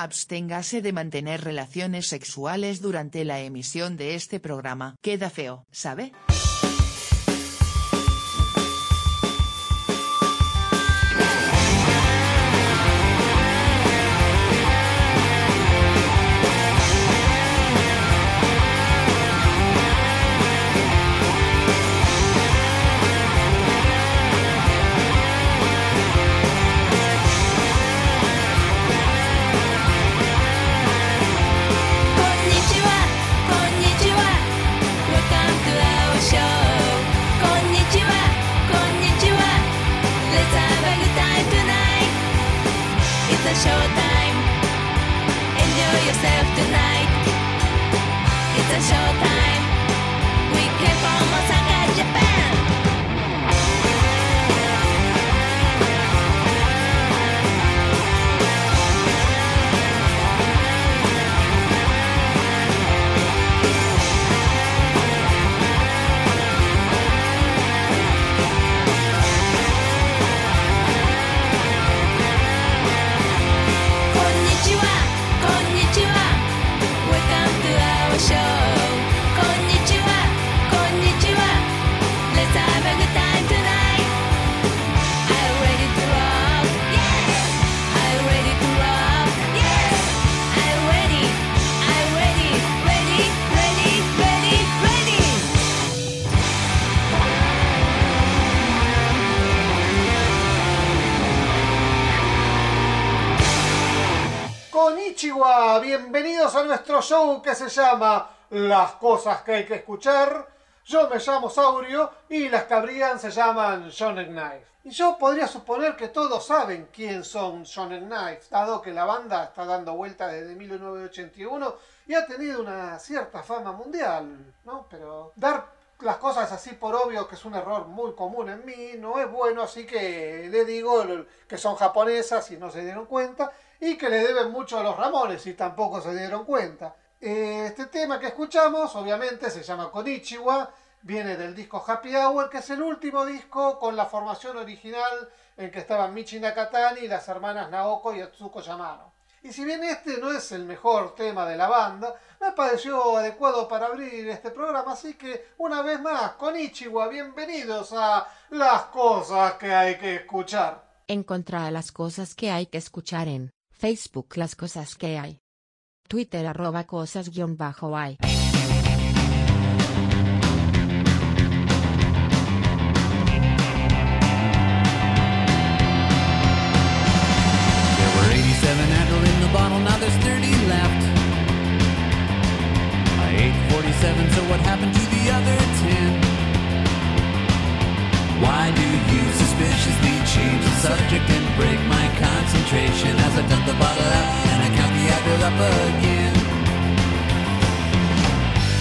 Absténgase de mantener relaciones sexuales durante la emisión de este programa. Queda feo, ¿sabe? Bienvenidos que se llama Las cosas que hay que escuchar. Yo me llamo Saurio y las que habrían se llaman Shonen Knife. Y yo podría suponer que todos saben quién son Shonen Knife, dado que la banda está dando vuelta desde 1981 y ha tenido una cierta fama mundial, ¿no? Pero dar las cosas así por obvio, que es un error muy común en mí, no es bueno, así que le digo que son japonesas y no se dieron cuenta y que le deben mucho a los Ramones y tampoco se dieron cuenta. Este tema que escuchamos, obviamente, se llama Konichiwa, viene del disco Happy Hour, que es el último disco con la formación original en que estaban Michi Nakatani y las hermanas Naoko y Atsuko Yamano. Y si bien este no es el mejor tema de la banda, me pareció adecuado para abrir este programa, así que una vez más, Konichiwa, bienvenidos a Las Cosas que hay que escuchar. Encontrá las cosas que hay que escuchar en Facebook las cosas que hay. Twitter arroba cosas guión bajo hay. There were 87 handle in the bottle, now there's 30 left. I ate 47, so what happened to the other 10? Why do you suspiciously change the subject and break my concentration as I dump the bottle out and I count it up again.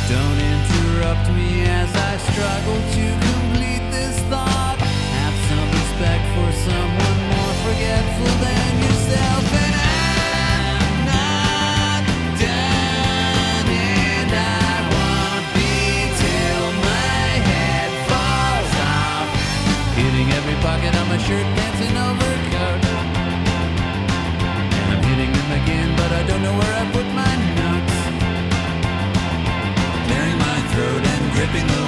Don't interrupt me as I struggle to complete this thought. Have some respect for someone more forgetful than yourself. And I'm not done, and I won't be till my head falls off. Hitting every pocket on my shirt, dancing over. Know where I put my notes. Clearing my throat and gripping the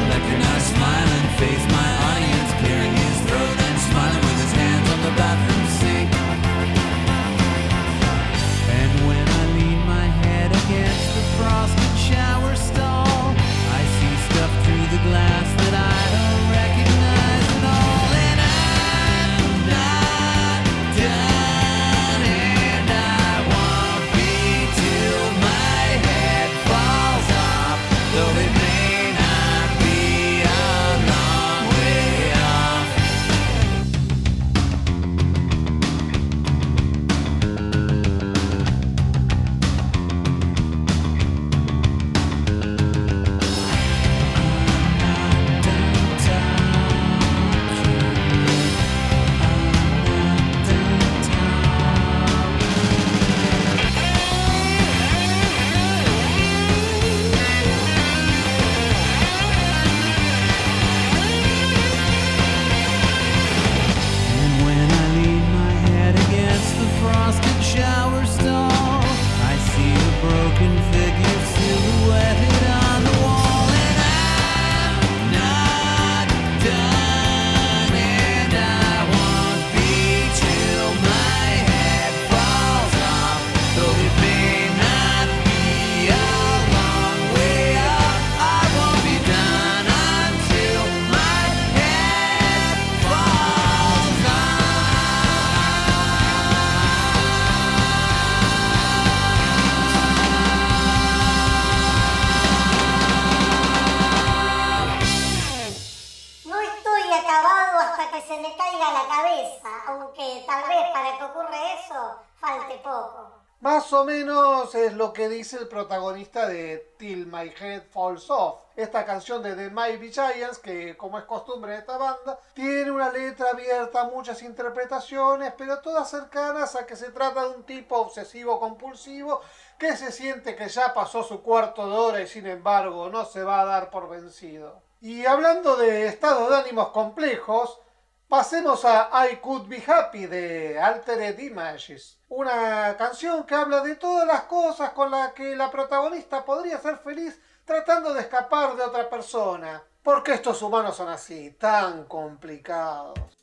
que se me caiga la cabeza, aunque tal vez para que ocurra eso falte poco. Más o menos es lo que dice el protagonista de Till My Head Falls Off, esta canción de The Mighty Giants, que como es costumbre de esta banda, tiene una letra abierta, muchas interpretaciones, pero todas cercanas a que se trata de un tipo obsesivo compulsivo que se siente que ya pasó su cuarto de hora y sin embargo no se va a dar por vencido. Y hablando de estados de ánimos complejos, Pasemos a I Could Be Happy de Altered Images, una canción que habla de todas las cosas con las que la protagonista podría ser feliz tratando de escapar de otra persona, porque estos humanos son así, tan complicados.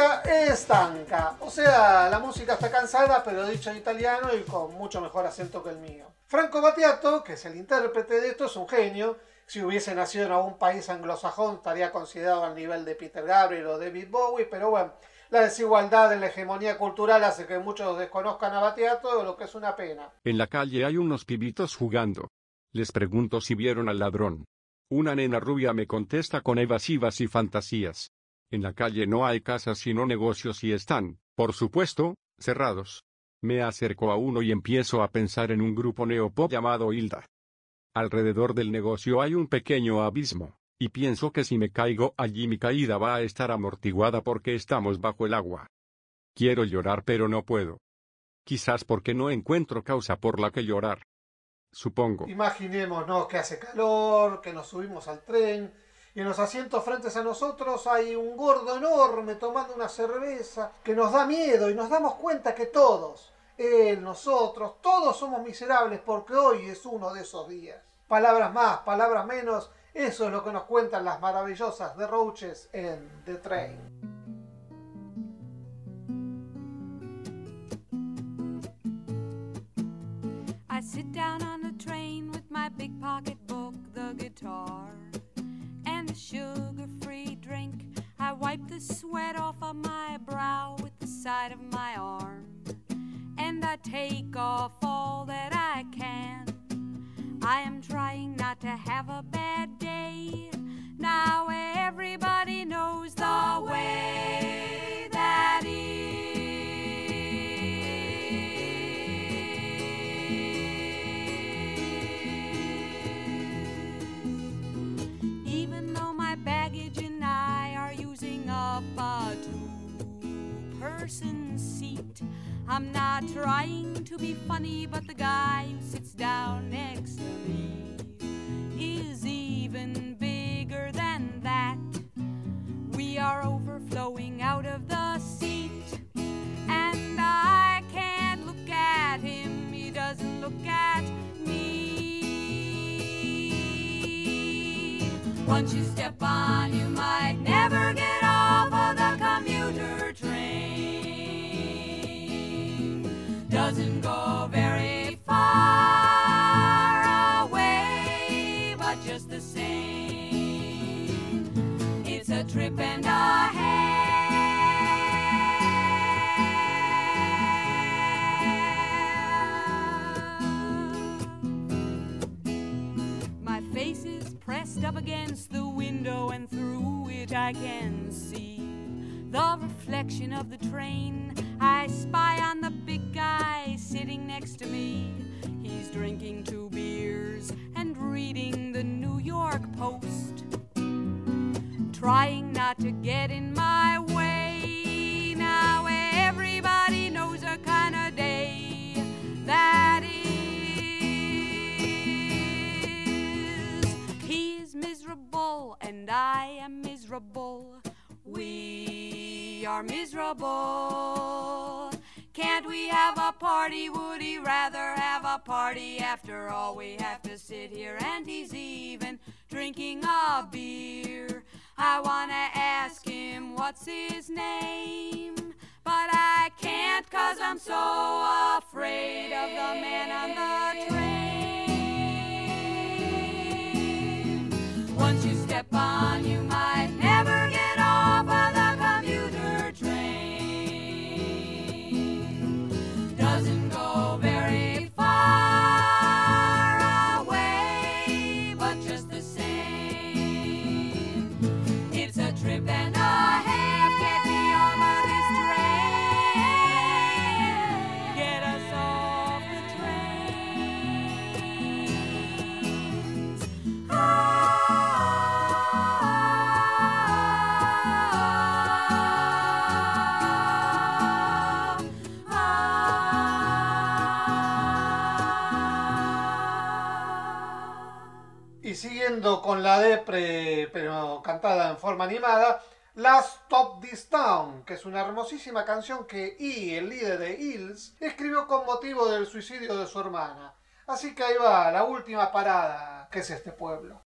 Música es estanca, o sea, la música está cansada, pero dicho en italiano y con mucho mejor acento que el mío. Franco Battiato, que es el intérprete de esto, es un genio. Si hubiese nacido en algún país anglosajón, estaría considerado al nivel de Peter Gabriel o David Bowie, pero bueno, la desigualdad en la hegemonía cultural hace que muchos desconozcan a Battiato, lo que es una pena. En la calle hay unos pibitos jugando. Les pregunto si vieron al ladrón. Una nena rubia me contesta con evasivas y fantasías. En la calle no hay casas sino negocios y están, por supuesto, cerrados. Me acerco a uno y empiezo a pensar en un grupo neopop llamado Hilda. Alrededor del negocio hay un pequeño abismo, y pienso que si me caigo allí mi caída va a estar amortiguada porque estamos bajo el agua. Quiero llorar pero no puedo. Quizás porque no encuentro causa por la que llorar. Supongo. Imaginémonos que hace calor, que nos subimos al tren en los asientos frentes a nosotros hay un gordo enorme tomando una cerveza que nos da miedo y nos damos cuenta que todos, él, nosotros, todos somos miserables porque hoy es uno de esos días. Palabras más, palabras menos, eso es lo que nos cuentan las maravillosas de Roaches en The Train. Sugar free drink. I wipe the sweat off of my brow with the side of my arm, and I take off all that I can. I am trying not to have a two person seat, I'm not trying to be funny, but the guy who sits down next reflection of the train. I spy on the big guy sitting next to me. He's drinking two beers and reading the New York Post. Trying not to get in my are miserable. Can't we have a party? Would he rather have a party? After all, we have to sit here and he's even drinking a beer. I wanna ask him what's his name, but I can't cause I'm so afraid of the man on the train. Once you step on, you might. con la depre, pero cantada en forma animada, Last Top This Town, que es una hermosísima canción que E, el líder de Hills, escribió con motivo del suicidio de su hermana. Así que ahí va la última parada, que es este pueblo.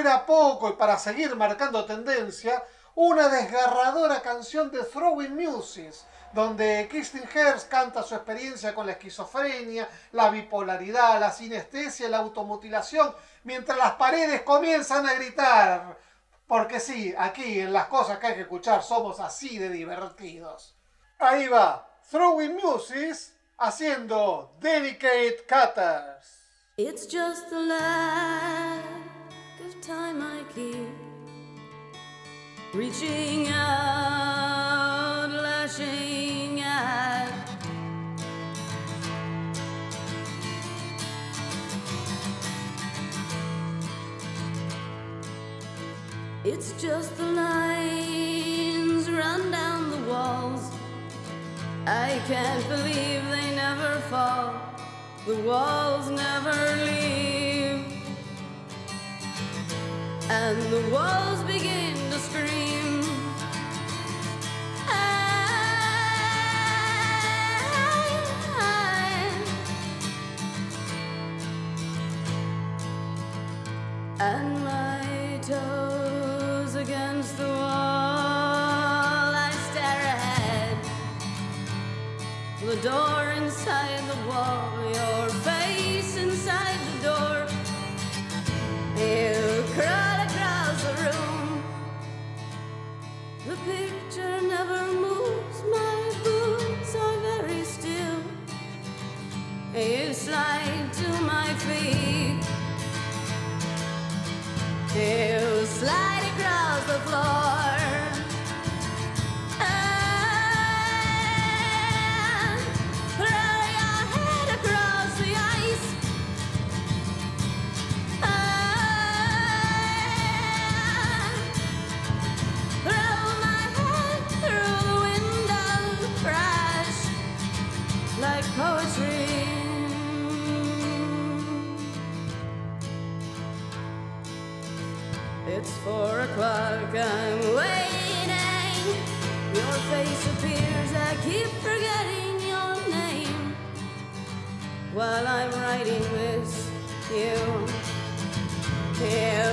fuera poco y para seguir marcando tendencia, una desgarradora canción de Throwing Muses, donde Kristen Herz canta su experiencia con la esquizofrenia, la bipolaridad, la sinestesia, la automutilación, mientras las paredes comienzan a gritar. Porque sí, aquí en las cosas que hay que escuchar somos así de divertidos. Ahí va, Throwing Muses haciendo Delicate Cutters. It's just the light. Reaching out, lashing out. It's just the lines run down the walls. I can't believe they never fall. The walls never leave. And the walls begin And my toes against the wall, I stare ahead. The door inside the wall, your face inside the door. You o'clock, I'm waiting. Your face appears, I keep forgetting your name. While I'm writing this, you, you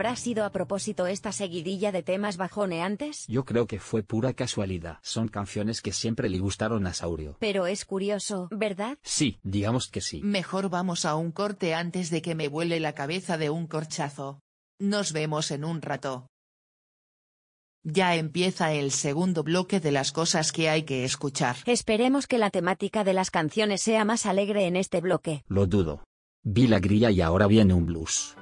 ¿Habrá sido a propósito esta seguidilla de temas bajoneantes? Yo creo que fue pura casualidad. Son canciones que siempre le gustaron a Saurio. Pero es curioso, ¿verdad? Sí, digamos que sí. Mejor vamos a un corte antes de que me vuele la cabeza de un corchazo. Nos vemos en un rato. Ya empieza el segundo bloque de las cosas que hay que escuchar. Esperemos que la temática de las canciones sea más alegre en este bloque. Lo dudo. Vi la grilla y ahora viene un blues.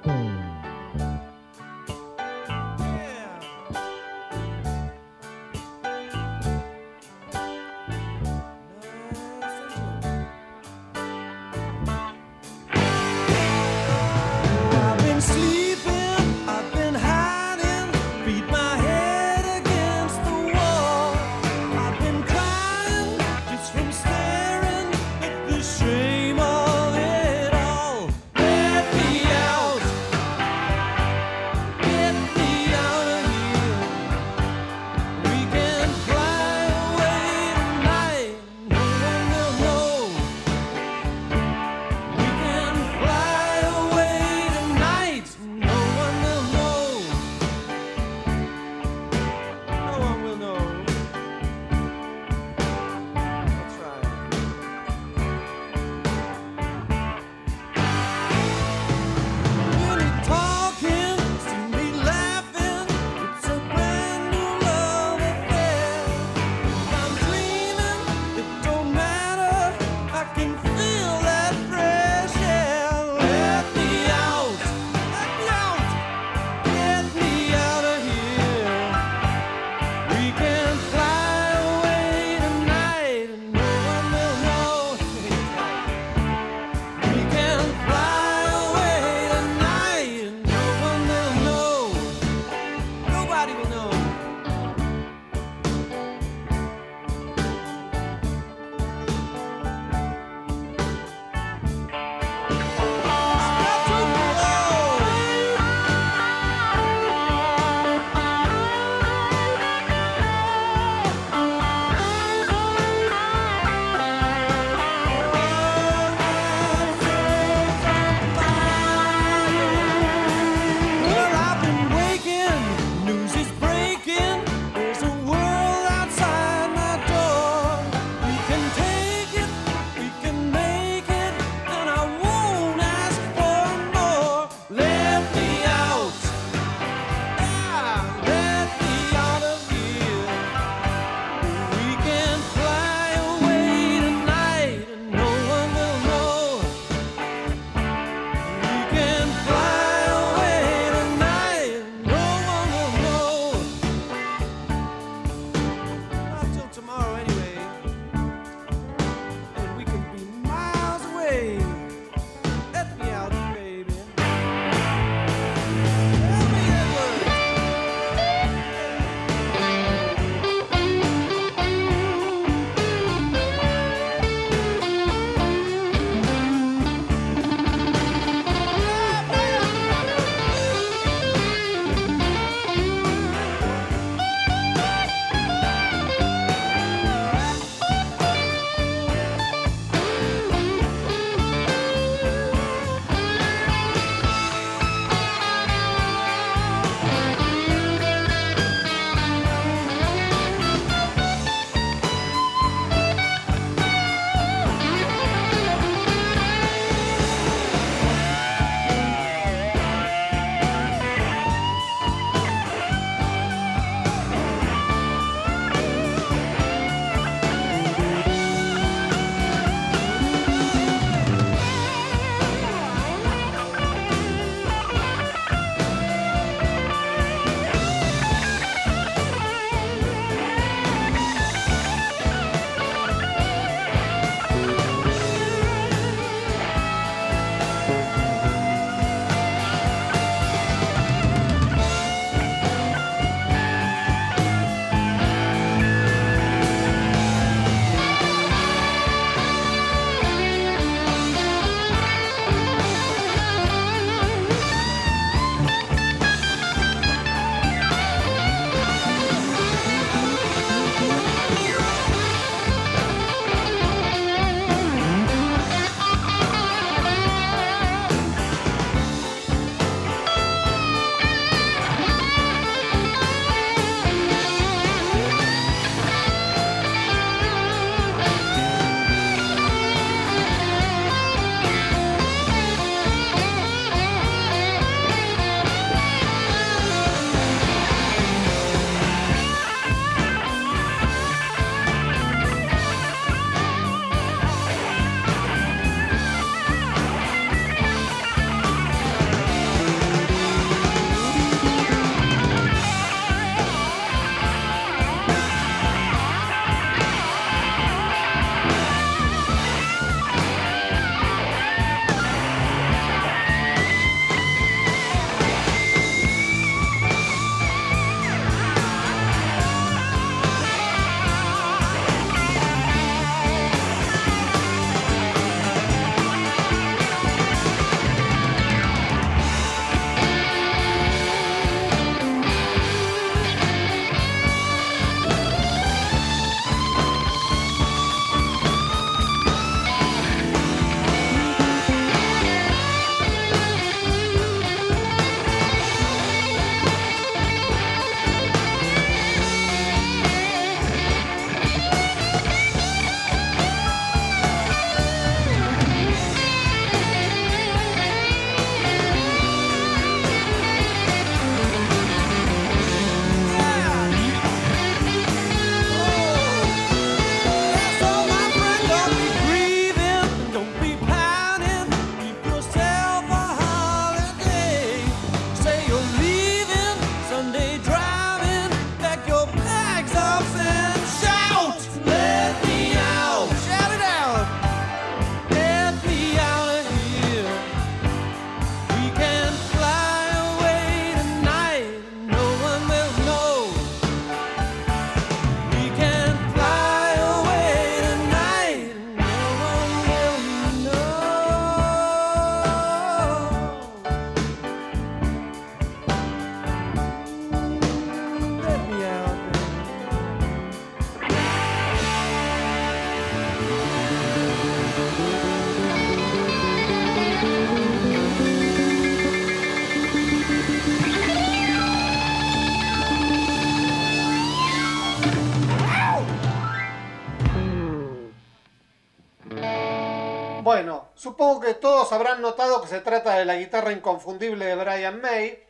Bueno, supongo que todos habrán notado que se trata de la guitarra inconfundible de Brian May.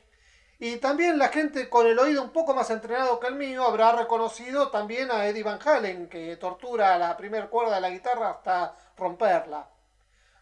Y también la gente con el oído un poco más entrenado que el mío habrá reconocido también a Eddie Van Halen, que tortura la primera cuerda de la guitarra hasta romperla.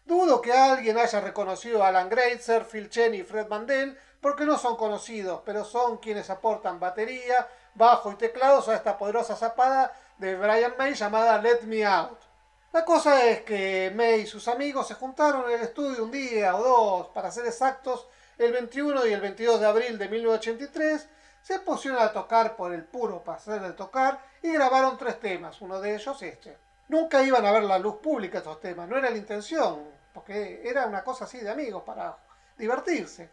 Dudo que alguien haya reconocido a Alan Greitzer, Phil Chen y Fred Mandel, porque no son conocidos, pero son quienes aportan batería, bajo y teclados a esta poderosa zapada de Brian May llamada Let Me Out. La cosa es que May y sus amigos se juntaron en el estudio un día o dos, para ser exactos, el 21 y el 22 de abril de 1983, se pusieron a tocar por el puro placer de tocar y grabaron tres temas, uno de ellos este. Nunca iban a ver la luz pública estos temas, no era la intención, porque era una cosa así de amigos para divertirse.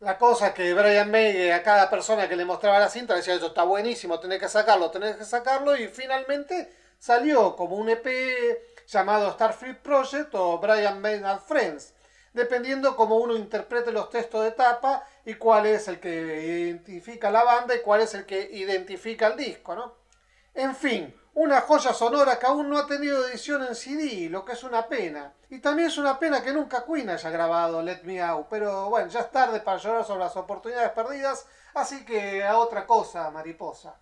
La cosa es que Brian May a cada persona que le mostraba la cinta decía, esto está buenísimo, tenés que sacarlo, tenés que sacarlo, y finalmente salió como un EP llamado Starfleet Project o Brian May and Friends, dependiendo cómo uno interprete los textos de tapa y cuál es el que identifica la banda y cuál es el que identifica el disco, ¿no? En fin, una joya sonora que aún no ha tenido edición en CD, lo que es una pena. Y también es una pena que nunca Queen haya grabado Let Me Out, pero bueno, ya es tarde para llorar sobre las oportunidades perdidas, así que a otra cosa, mariposa.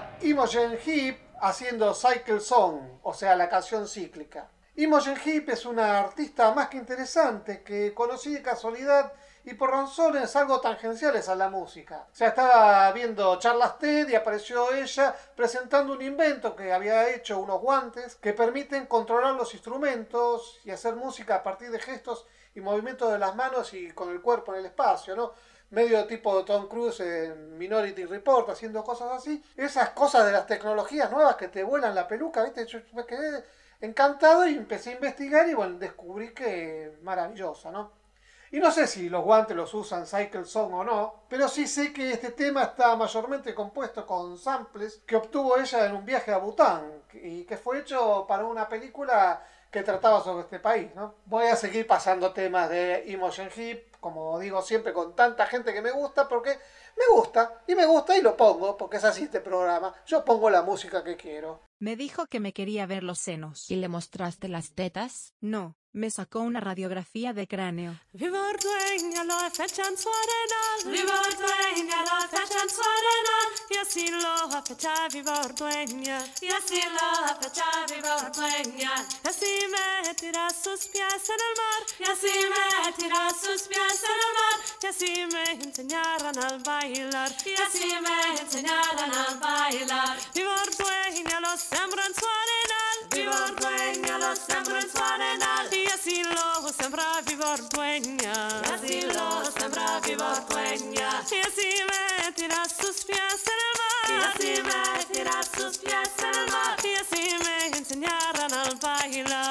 Era Imogen Heap haciendo Cycle Song, o sea, la canción cíclica. Imogen Heap es una artista más que interesante que conocí de casualidad y por razones algo tangenciales a la música. O sea, estaba viendo charlas TED y apareció ella presentando un invento que había hecho unos guantes que permiten controlar los instrumentos y hacer música a partir de gestos y movimientos de las manos y con el cuerpo en el espacio, ¿no? Medio tipo Tom Cruise en Minority Report, haciendo cosas así. Esas cosas de las tecnologías nuevas que te vuelan la peluca, ¿viste? Yo me quedé encantado y empecé a investigar y bueno, descubrí que maravillosa, ¿no? Y no sé si los guantes los usan Cycle Song o no, pero sí sé que este tema está mayormente compuesto con samples que obtuvo ella en un viaje a Bután y que fue hecho para una película que trataba sobre este país, ¿no? Voy a seguir pasando temas de Imogen Heap, como digo siempre, con tanta gente que me gusta, porque me gusta y me gusta y lo pongo, porque es así este programa. Yo pongo la música que quiero. Me dijo que me quería ver los senos. ¿Y le mostraste las tetas? No, me sacó una radiografía de cráneo. Viva dueña, lo fecha en su arena. Viva dueña, lo fecha en su arena. Y así lo ha fecha, viva dueña. Y así lo ha fecha, viva dueña. Y así me tira sus pies en el mar. Y así me tira sus pies en el mar. Y así me enseñaron al bailar. Y así me enseñaron al bailar. Viva dueña, lo sembró en su arena. Viva dueña, lo sembró en su arena. Così asilo sembra vivor duegna. Asilo sembra vivor duegna. E si metterà sus pies nel mar. E si metterà sus pies nel mar. E si me al bailo.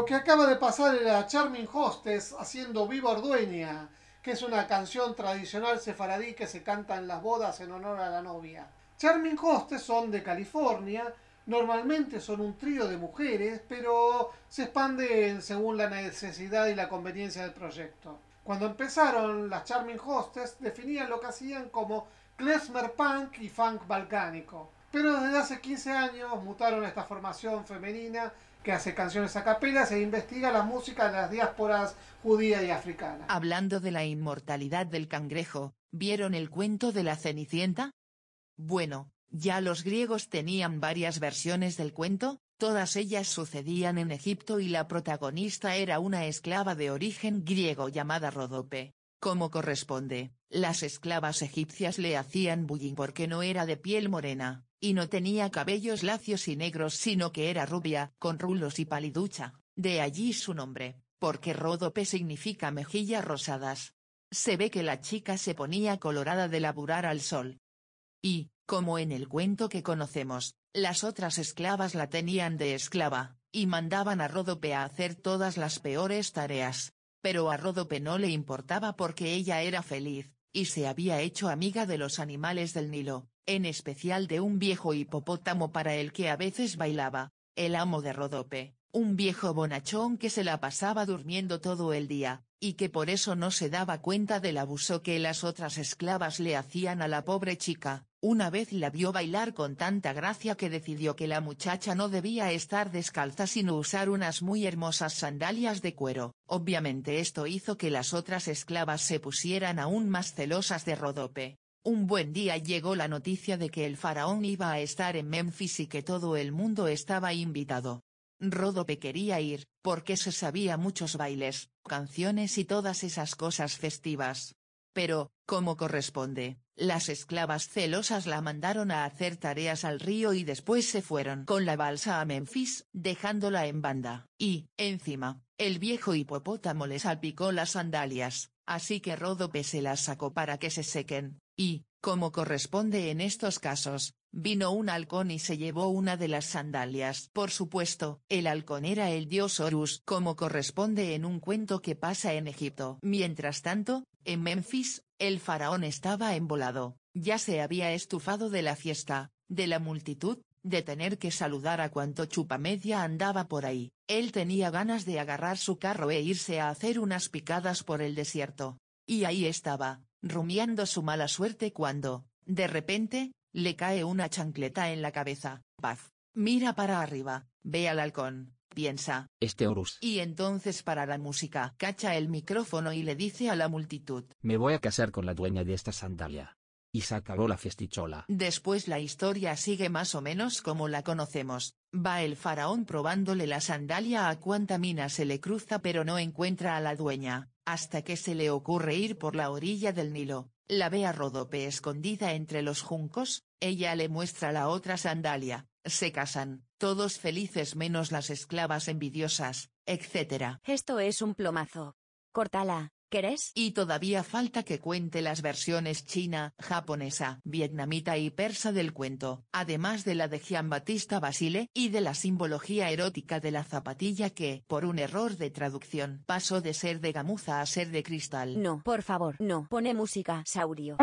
Lo que acaba de pasar era Charming Hostess haciendo Viva Ordueña, que es una canción tradicional sefaradí que se canta en las bodas en honor a la novia. Charming Hostess son de California, normalmente son un trío de mujeres, pero se expanden según la necesidad y la conveniencia del proyecto. Cuando empezaron, las Charming Hostess definían lo que hacían como klezmer punk y funk balcánico. Pero desde hace 15 años mutaron esta formación femenina que hace canciones a capelas e investiga la música de las diásporas judía y africana. Hablando de la inmortalidad del cangrejo, ¿vieron el cuento de la Cenicienta? Bueno, ya los griegos tenían varias versiones del cuento, todas ellas sucedían en Egipto y la protagonista era una esclava de origen griego llamada Rodope. Como corresponde, las esclavas egipcias le hacían bullying porque no era de piel morena, y no tenía cabellos lacios y negros sino que era rubia, con rulos y paliducha, de allí su nombre, porque Ródope significa mejillas rosadas. Se ve que la chica se ponía colorada de laburar al sol. Y, como en el cuento que conocemos, las otras esclavas la tenían de esclava, y mandaban a Ródope a hacer todas las peores tareas. Pero a Ródope no le importaba porque ella era feliz, y se había hecho amiga de los animales del Nilo, en especial de un viejo hipopótamo para el que a veces bailaba, el amo de Ródope, un viejo bonachón que se la pasaba durmiendo todo el día, y que por eso no se daba cuenta del abuso que las otras esclavas le hacían a la pobre chica. Una vez la vio bailar con tanta gracia que decidió que la muchacha no debía estar descalza sino usar unas muy hermosas sandalias de cuero. Obviamente esto hizo que las otras esclavas se pusieran aún más celosas de Rodope. Un buen día llegó la noticia de que el faraón iba a estar en Memphis y que todo el mundo estaba invitado. Ródope quería ir, porque se sabía muchos bailes, canciones y todas esas cosas festivas. Pero, como corresponde, las esclavas celosas la mandaron a hacer tareas al río y después se fueron con la balsa a Memphis, dejándola en banda. Y, encima, el viejo hipopótamo le salpicó las sandalias, así que Ródope se las sacó para que se sequen, y, como corresponde en estos casos, vino un halcón y se llevó una de las sandalias. Por supuesto, el halcón era el dios Horus, como corresponde en un cuento que pasa en Egipto. Mientras tanto, en Memphis, el faraón estaba embolado, ya se había estufado de la fiesta, de la multitud, de tener que saludar a cuanto chupamedia andaba por ahí. Él tenía ganas de agarrar su carro e irse a hacer unas picadas por el desierto. Y ahí estaba, rumiando su mala suerte cuando, de repente, le cae una chancleta en la cabeza. Paz. Mira para arriba, ve al halcón, piensa. Este Horus. Y entonces para la música cacha el micrófono y le dice a la multitud. Me voy a casar con la dueña de esta sandalia. Y se acabó la festichola. Después la historia sigue más o menos como la conocemos. Va el faraón probándole la sandalia a cuanta mina se le cruza pero no encuentra a la dueña, hasta que se le ocurre ir por la orilla del Nilo. La ve a Ródope escondida entre los juncos, ella le muestra la otra sandalia, se casan, todos felices menos las esclavas envidiosas, etc. Esto es un plomazo. Cortala, ¿querés? Y todavía falta que cuente las versiones china, japonesa, vietnamita y persa del cuento, además de la de Giambattista Basile y de la simbología erótica de la zapatilla que, por un error de traducción, pasó de ser de gamuza a ser de cristal. No, por favor, no. Pone música, Saurio.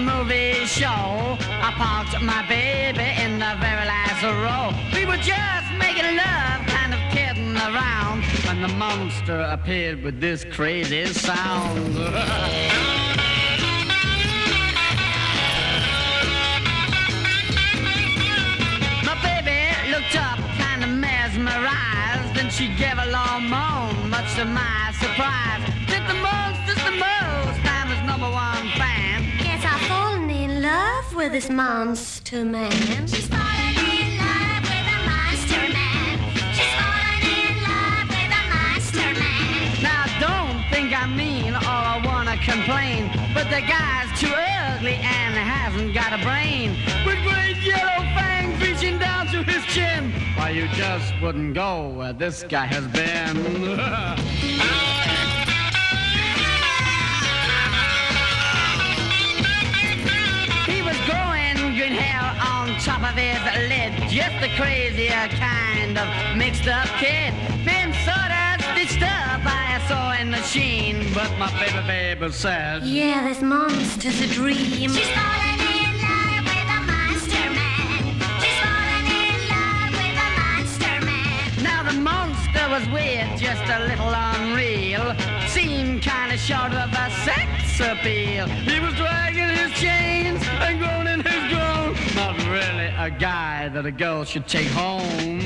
Movie show. I parked my baby in the very last row. We were just making love, kind of kidding around, when the monster appeared with this crazy sound. My baby looked up, kind of mesmerized, and she gave a long moan, much to my surprise. Did the most, just the most, I'm his number one in with this monster man. She's fallen in love with a monster man. She's fallen in love with a monster man. Now don't think I mean or I wanna complain, but the guy's too ugly and hasn't got a brain. With great yellow fangs reaching down to his chin. Why you just wouldn't go where this guy has been. of his lid. Just a crazier kind of mixed up kid. Been sort of stitched up by a sewing machine. But my baby baby says, Yeah, this monster's a dream. She's falling in love with a monster man. She's falling in love with a monster man. Now the monster was weird, just a little unreal. Seemed kinda short of a sex appeal. He was dragging his chains and groaning his groan. Not really a guy that a girl should take home.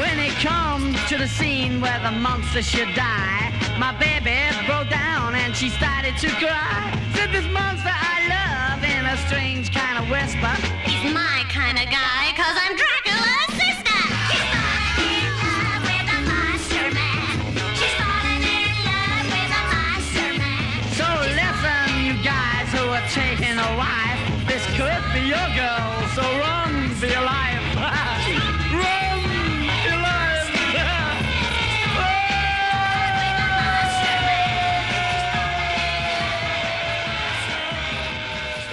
When it come to the scene where the monster should die, my baby broke down and she started to cry. Said this monster I love in a strange kind of whisper. He's my kind of guy, your girl, so run for your.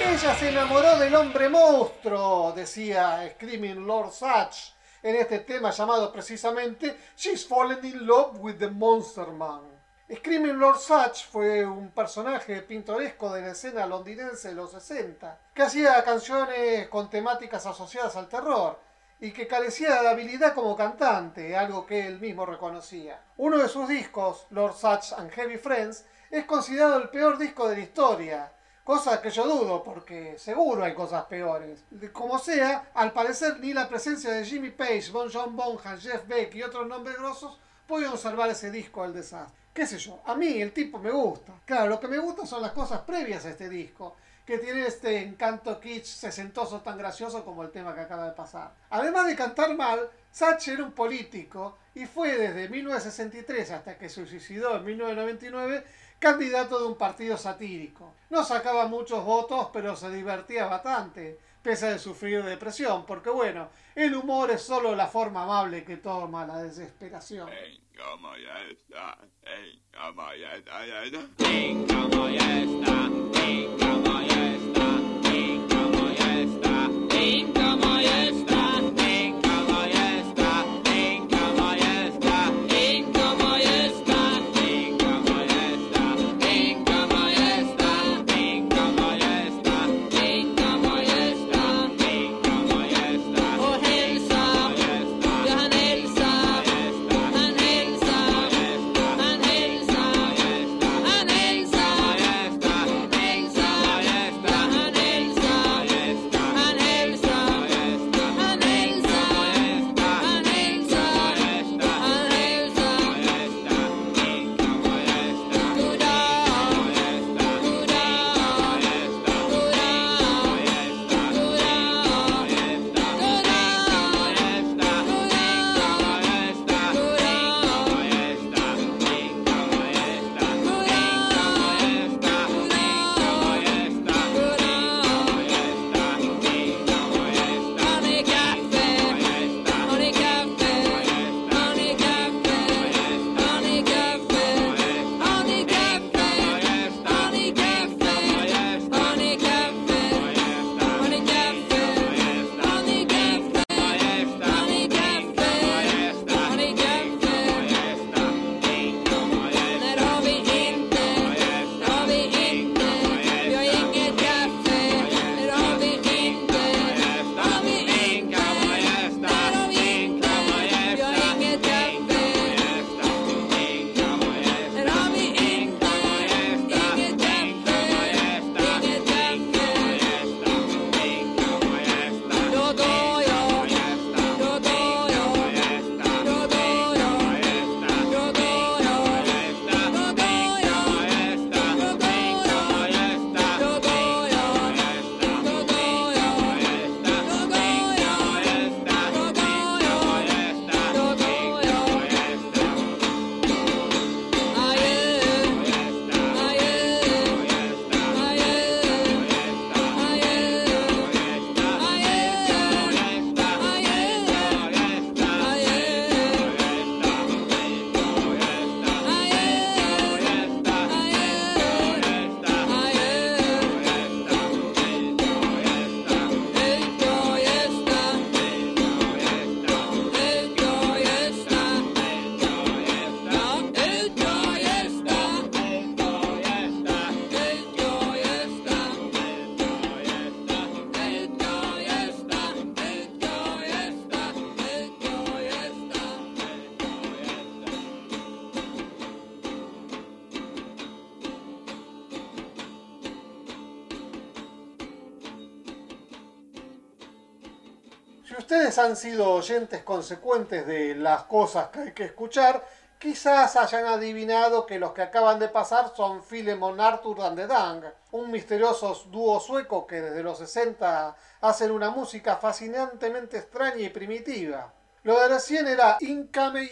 Ella se enamoró del hombre monstruo, decía Screaming Lord Sutch en este tema llamado precisamente She's Fallen in Love with the Monster Man. Screaming Lord Sutch fue un personaje pintoresco de la escena londinense de los 60, que hacía canciones con temáticas asociadas al terror y que carecía de habilidad como cantante, algo que él mismo reconocía. Uno de sus discos, Lord Sutch and Heavy Friends, es considerado el peor disco de la historia, cosa que yo dudo porque seguro hay cosas peores. Como sea, al parecer ni la presencia de Jimmy Page, Bon John Bonham, Jeff Beck y otros nombres grosos pudieron salvar ese disco del desastre. Qué sé yo, a mí el tipo me gusta. Claro, lo que me gusta son las cosas previas a este disco, que tiene este encanto kitsch sesentoso tan gracioso como el tema que acaba de pasar. Además de cantar mal, Satch era un político y fue desde 1963 hasta que se suicidó en 1999 candidato de un partido satírico. No sacaba muchos votos, pero se divertía bastante, pese a de sufrir depresión, porque bueno, el humor es solo la forma amable que toma la desesperación. Han sido oyentes consecuentes de las cosas que hay que escuchar, quizás hayan adivinado que los que acaban de pasar son Philemon Arthur and the Dang, un misterioso dúo sueco que desde los 60 hacen una música fascinantemente extraña y primitiva. Lo de recién era Incame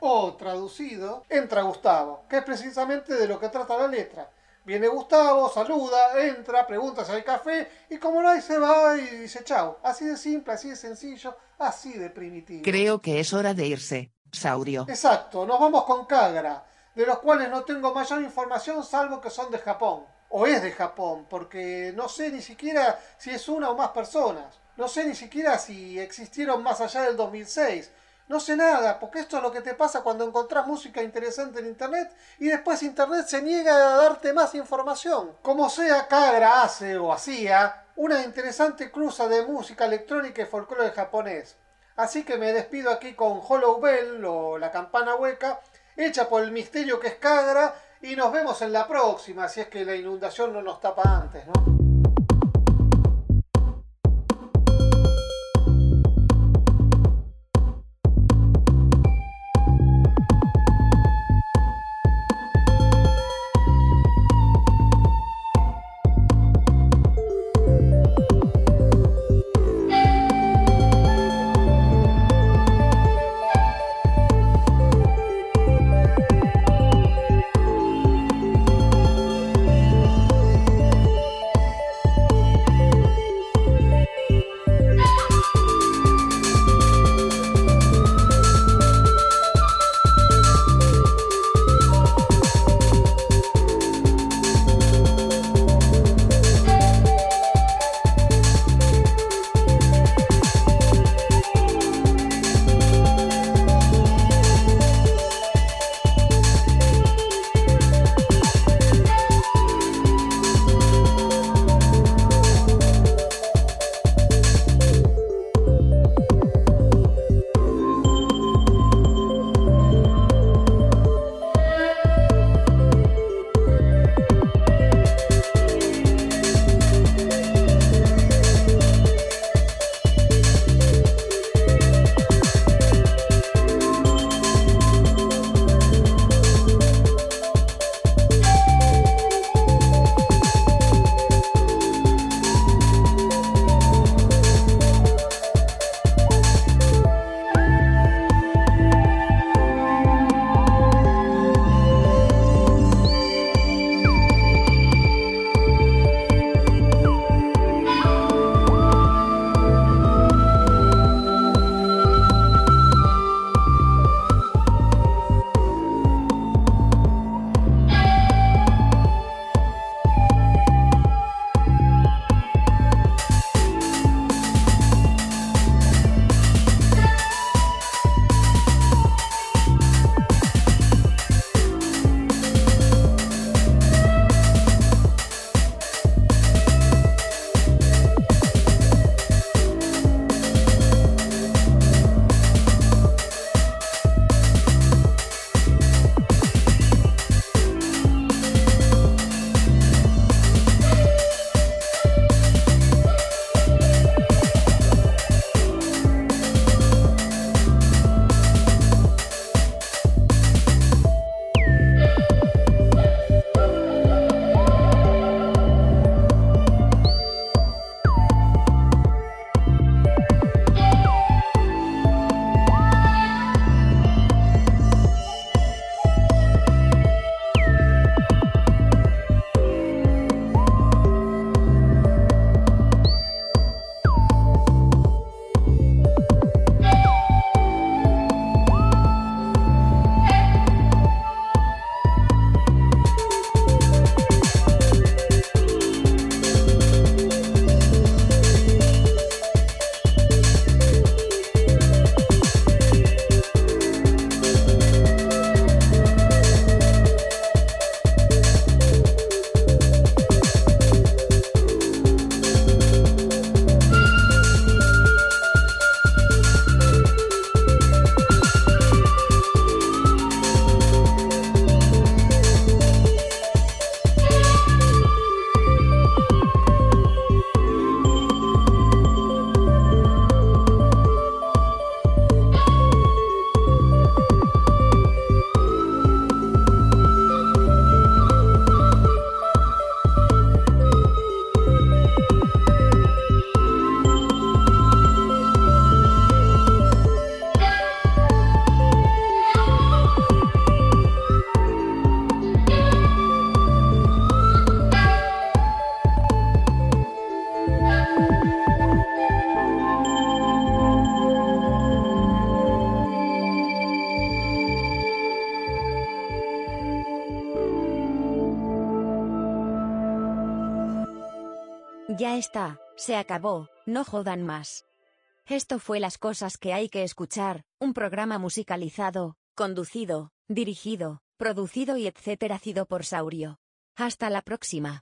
o traducido, entra Gustavo, que es precisamente de lo que trata la letra. Viene Gustavo, saluda, entra, pregunta si hay café y como no hay se va y dice chao. Así de simple, así de sencillo, así de primitivo. Creo que es hora de irse, Saurio. Exacto, nos vamos con Kagra, de los cuales no tengo mayor información salvo que son de Japón. O es de Japón, porque no sé ni siquiera si es una o más personas. No sé ni siquiera si existieron más allá del 2006. No sé nada, porque esto es lo que te pasa cuando encontrás música interesante en Internet y después Internet se niega a darte más información. Como sea, Kagra hace o hacía una interesante cruza de música electrónica y folclore japonés. Así que me despido aquí con Hollow Bell o la campana hueca, hecha por el misterio que es Kagra, y nos vemos en la próxima, si es que la inundación no nos tapa antes, ¿no? Está, se acabó, no jodan más. Esto fue las cosas que hay que escuchar, un programa musicalizado, conducido, dirigido, producido y etcétera sido por Saurio. Hasta la próxima.